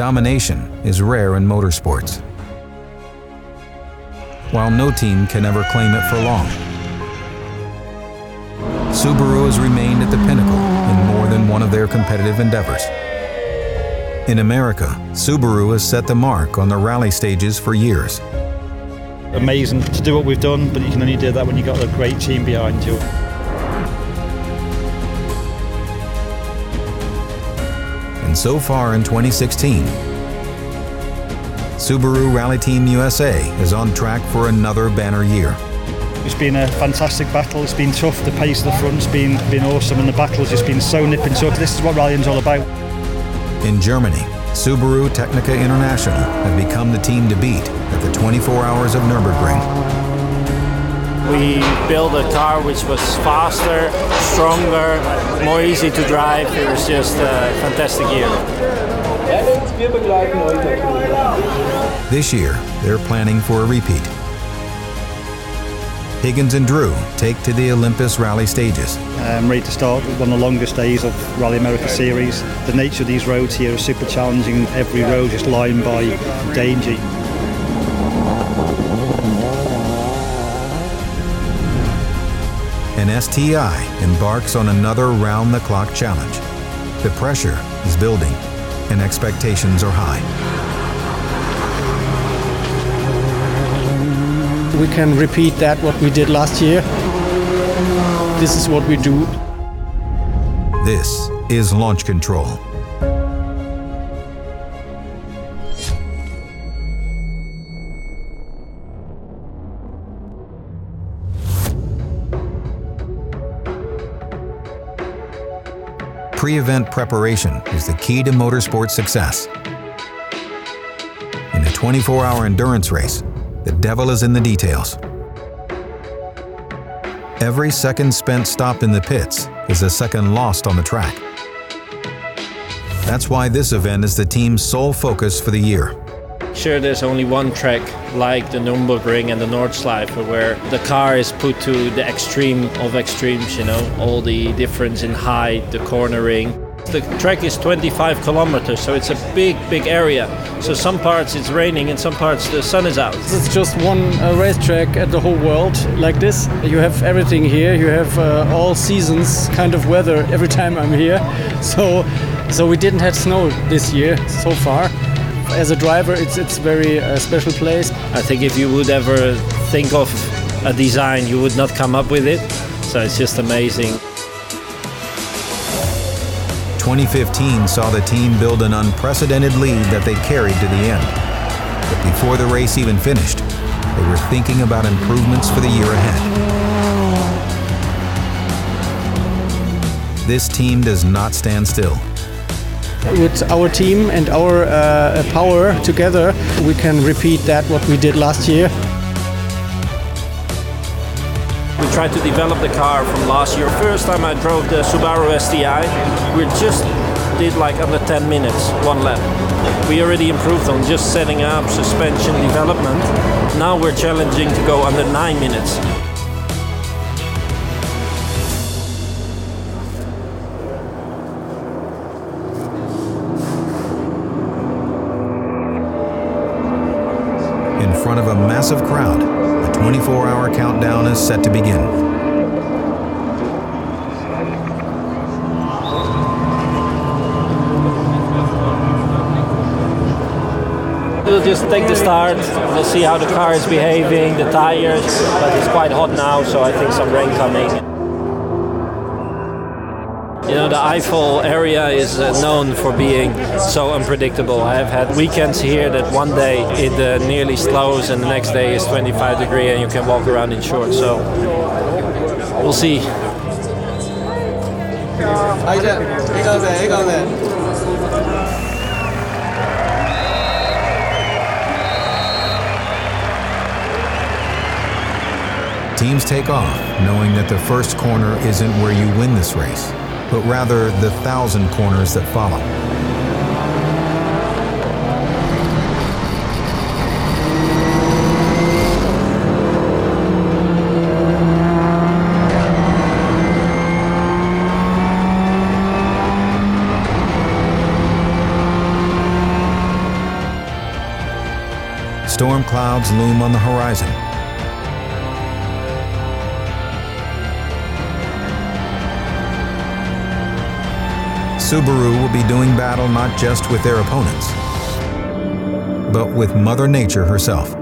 domination is rare in motorsports. While no team can ever claim it for long, Subaru has remained at the pinnacle in more than one of their competitive endeavors. In America, Subaru has set the mark on the rally stages for years. Amazing to do what we've done, but you can only do that when you've got a great team behind you. And so far in 2016, Subaru Rally Team USA is on track for another banner year. It's been a fantastic battle. It's been tough. The pace of the front's been been awesome, and the battle's just been so nip and tuck. This is what rallying's all about. In Germany, Subaru Technica International have become the team to beat at the 24 Hours of Nürburgring. We built a car which was faster, stronger, more easy to drive. It was just a fantastic year. This year, they're planning for a repeat. Higgins and Drew take to the Olympus Rally stages. I'm ready to start one of the longest days of Rally America Series. The nature of these roads here is super challenging. Every road just lined by danger. STI embarks on another round-the-clock challenge. The pressure is building and expectations are high. We can repeat that what we did last year. This is what we do. This is Launch Control. Pre-event preparation is the key to motorsport success. In a 24-hour endurance race, the devil is in the details. Every second spent stopped in the pits is a second lost on the track. That's why this event is the team's sole focus for the year. Sure, there's only one track like the Nürburgring and the Nordschleife where the car is put to the extreme of extremes, you know, all the difference in height, the cornering. The track is 25 kilometers, so it's a big, big area. So some parts it's raining and some parts the sun is out. It's just one uh, racetrack at the whole world like this. You have everything here. You have uh, all seasons kind of weather every time I'm here. So, so we didn't have snow this year so far. As a driver, it's it's very uh, special place. I think if you would ever think of a design, you would not come up with it. So it's just amazing. 2015 saw the team build an unprecedented lead that they carried to the end. But before the race even finished, they were thinking about improvements for the year ahead. This team does not stand still. With our team and our uh, power together, we can repeat that what we did last year. We tried to develop the car from last year. First time I drove the Subaru STI, we just did like under 10 minutes, one lap. We already improved on just setting up suspension development. Now we're challenging to go under 9 minutes. Massive crowd, the 24-hour countdown is set to begin. We'll just take the start. We'll see how the car is behaving, the tires. But it's quite hot now, so I think some rain coming. You know, the Eifel area is uh, known for being so unpredictable. I have had weekends here that one day it uh, nearly slows and the next day is 25 degree and you can walk around in shorts. So we'll see. Teams take off knowing that the first corner isn't where you win this race, but rather the thousand corners that follow. Storm clouds loom on the horizon, Subaru will be doing battle not just with their opponents, but with Mother Nature herself.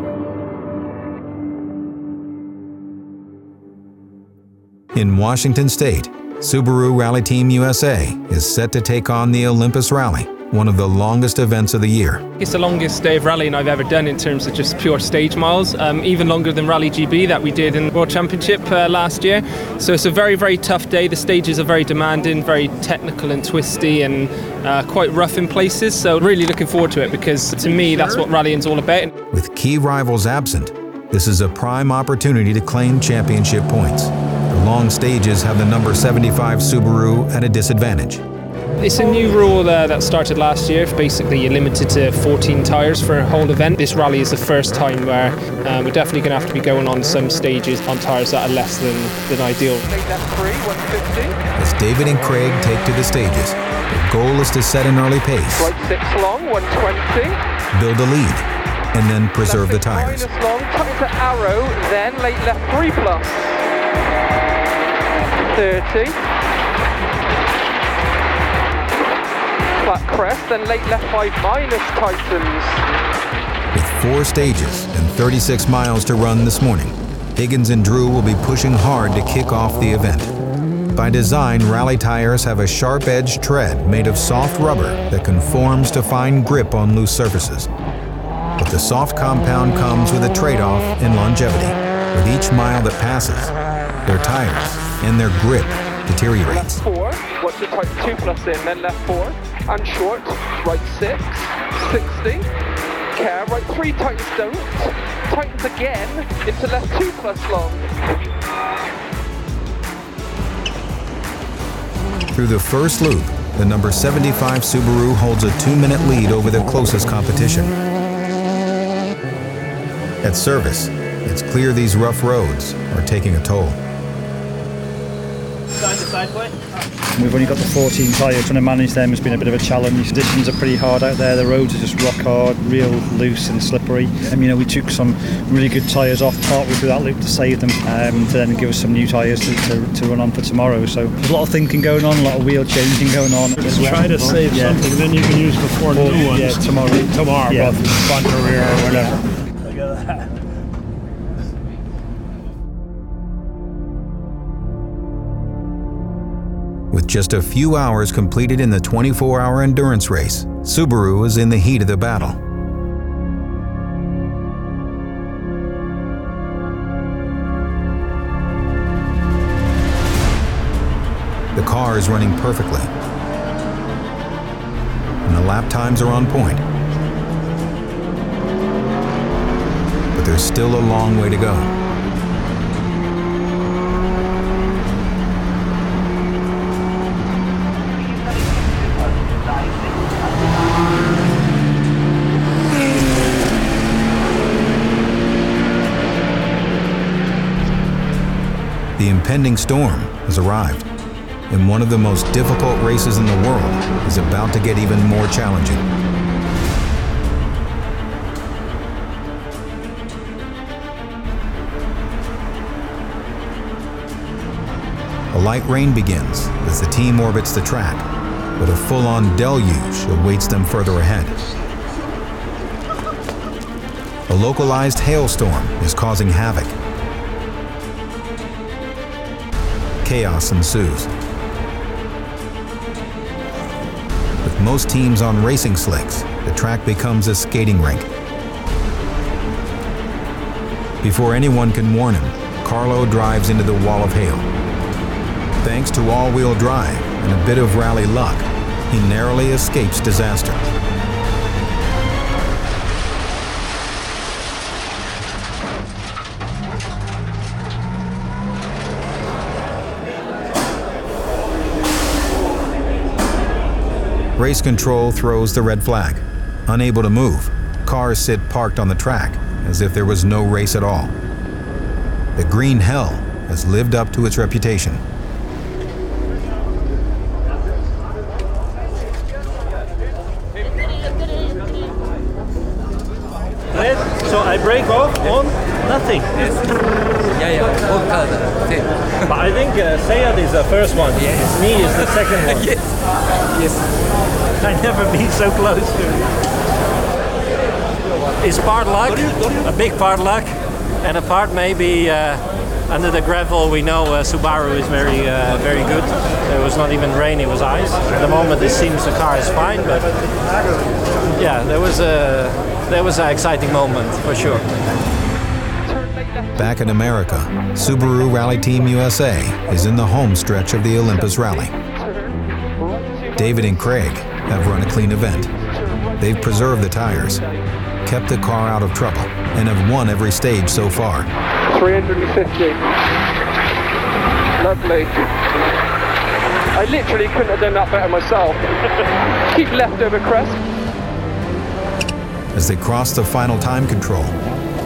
In Washington State, Subaru Rally Team USA is set to take on the Olympus Rally, one of the longest events of the year. It's the longest day of rallying I've ever done in terms of just pure stage miles, um, even longer than Rally GB that we did in the World Championship uh, last year. So it's a very, very tough day. The stages are very demanding, very technical and twisty and uh, quite rough in places. So really looking forward to it because to me that's what rallying's all about. With key rivals absent, this is a prime opportunity to claim championship points. The long stages have the number 75 Subaru at a disadvantage. It's a new rule uh, that started last year. Basically, you're limited to 14 tyres for a whole event. This rally is the first time where uh, we're definitely going to have to be going on some stages on tyres that are less than, than ideal. As David and Craig take to the stages, the goal is to set an early pace, Right six long, 120. build a lead, and then preserve the Left tires. long, tuck to arrow, then late left three plus. 30. Flat crest, then late left five minus tightens. With four stages and 36 miles to run this morning, Higgins and Drew will be pushing hard to kick off the event. By design, rally tires have a sharp-edged tread made of soft rubber that conforms to fine grip on loose surfaces. But the soft compound comes with a trade-off in longevity. With each mile that passes, their tires and their grip deteriorates. Four, watch the tight two plus in, then left four, and short, right six, 60. Care, right three tightens don't. Tightens again, into left two plus long. Through the first loop, the number 75 Subaru holds a two-minute lead over the closest competition. At service, it's clear these rough roads are taking a toll. We've only got the 14 tyres, trying to manage them has been a bit of a challenge. The conditions are pretty hard out there, the roads are just rock hard, real loose and slippery. And you know, we took some really good tyres off partway through that loop to save them, um, to then give us some new tyres to, to, to run on for tomorrow. So there's a lot of thinking going on, a lot of wheel changing going on. Try to save Yeah. something, then you can use the four Or- new ones yeah, tomorrow. tomorrow, Yeah. both front or rear or whatever. With just a few hours completed in the 24-hour endurance race, Subaru is in the heat of the battle. The car is running perfectly, and the lap times are on point. But there's still a long way to go. The impending storm has arrived, and one of the most difficult races in the world is about to get even more challenging. A light rain begins as the team orbits the track, but a full-on deluge awaits them further ahead. A localized hailstorm is causing havoc. Chaos ensues. With most teams on racing slicks, the track becomes a skating rink. Before anyone can warn him, Carlo drives into the wall of hail. Thanks to all-wheel drive and a bit of rally luck, he narrowly escapes disaster. Race control throws the red flag. Unable to move, cars sit parked on the track as if there was no race at all. The Green Hell has lived up to its reputation. So I take off on nothing. Yeah, yeah, But I think uh, Sayed is the first one. Yes. Me is the second one. yes, yes. I never been so close to it. It's part luck, a big part luck, and a part maybe uh, under the gravel. We know uh, Subaru is very, uh, very good. It was not even rain; it was ice. At the moment, it seems the car is fine, but yeah, there was a there was an exciting moment for sure. Back in America, Subaru Rally Team USA is in the home stretch of the Olympus Rally. David and Craig have run a clean event. They've preserved the tires, kept the car out of trouble, and have won every stage so far. 350. Lovely. I literally couldn't have done that better myself. Keep left over crest. As they cross the final time control,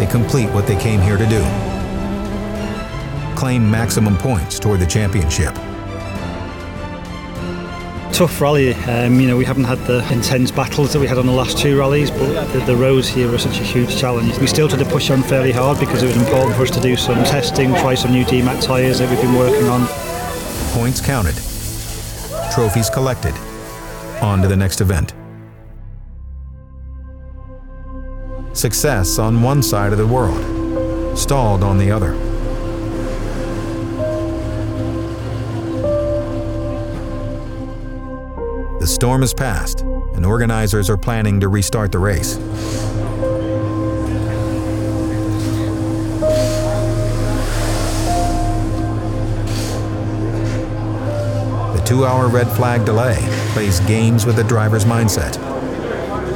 they complete what they came here to do claim maximum points toward the championship. Tough rally. Um, you know, we haven't had the intense battles that we had on the last two rallies, but the, the roads here were such a huge challenge. We still had to push on fairly hard because it was important for us to do some testing, try some new DMACK tyres that we've been working on. Points counted, trophies collected. On to the next event. Success on one side of the world, stalled on the other. The storm has passed, and organizers are planning to restart the race. The two hour red flag delay plays games with the driver's mindset.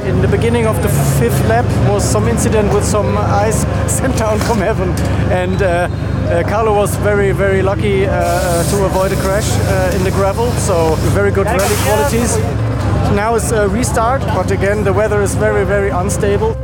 In the beginning of the fifth lap was some incident with some ice sent down from heaven, and uh, uh, Carlo was very, very lucky uh, uh, to avoid a crash uh, in the gravel. So very good rally qualities. Now it's a restart, but again the weather is very, very unstable.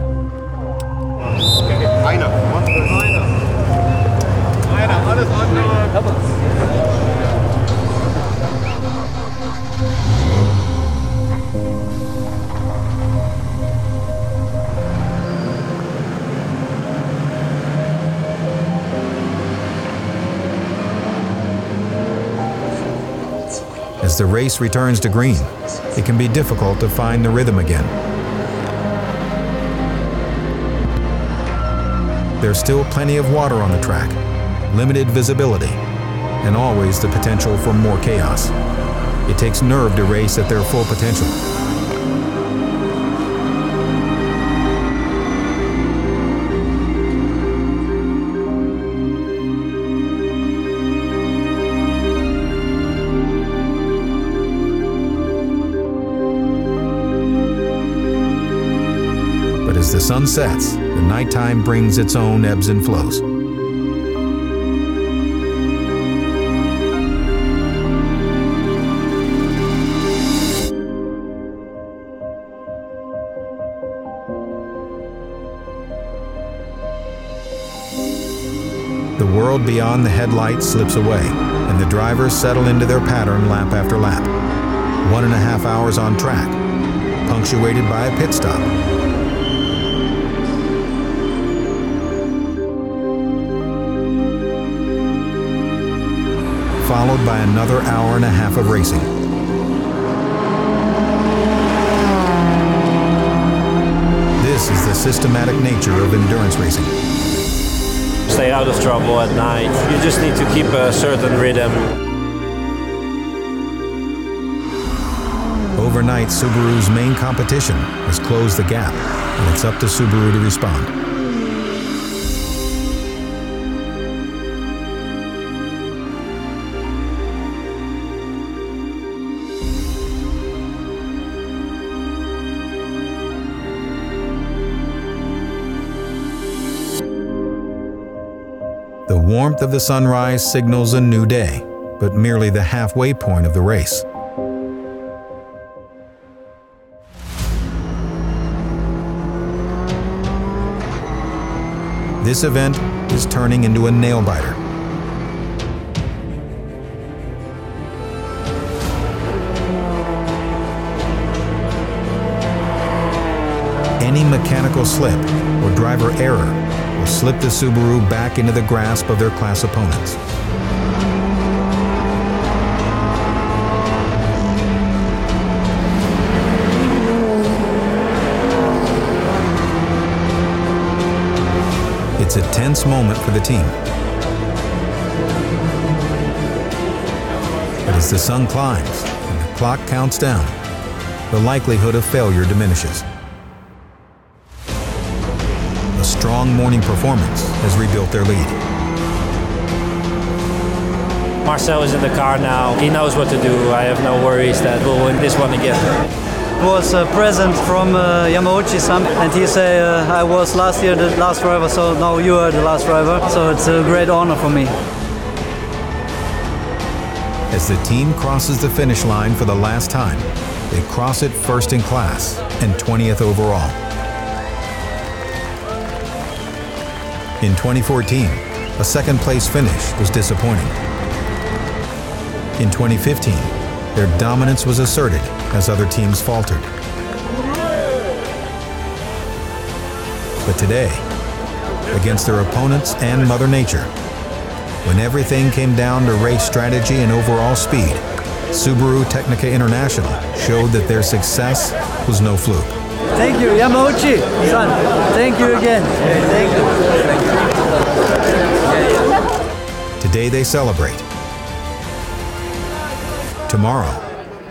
As the race returns to green, it can be difficult to find the rhythm again. There's still plenty of water on the track, limited visibility, and always the potential for more chaos. It takes nerve to race at their full potential. Sun sets, the nighttime brings its own ebbs and flows. The world beyond the headlights slips away, and the drivers settle into their pattern lap after lap. One and a half hours on track, punctuated by a pit stop. Followed by another hour and a half of racing. This is the systematic nature of endurance racing. Stay out of trouble at night. You just need to keep a certain rhythm. Overnight, Subaru's main competition has closed the gap, and it's up to Subaru to respond. Warmth of the sunrise signals a new day, but merely the halfway point of the race. This event is turning into a nail biter. Any mechanical slip or driver error will slip the Subaru back into the grasp of their class opponents. It's a tense moment for the team. But as the sun climbs and the clock counts down, the likelihood of failure diminishes. A strong morning performance has rebuilt their lead. Marcel is in the car now. He knows what to do. I have no worries that we'll win this one again. was a present from uh, Yamauchi-san, and he said uh, I was last year the last driver, so now you are the last driver. So it's a great honor for me. As the team crosses the finish line for the last time, they cross it first in class and 20th overall. In 2014, a second place finish was disappointing. In 2015, their dominance was asserted as other teams faltered. But today, against their opponents and Mother Nature, when everything came down to race strategy and overall speed, Subaru Technica International showed that their success was no fluke. Thank you, Yamauchi san. Thank you again. Thank you. Today they celebrate. Tomorrow,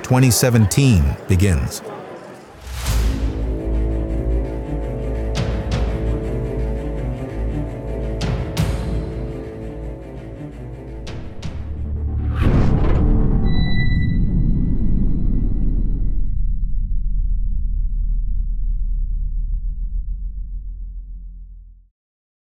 2017 begins.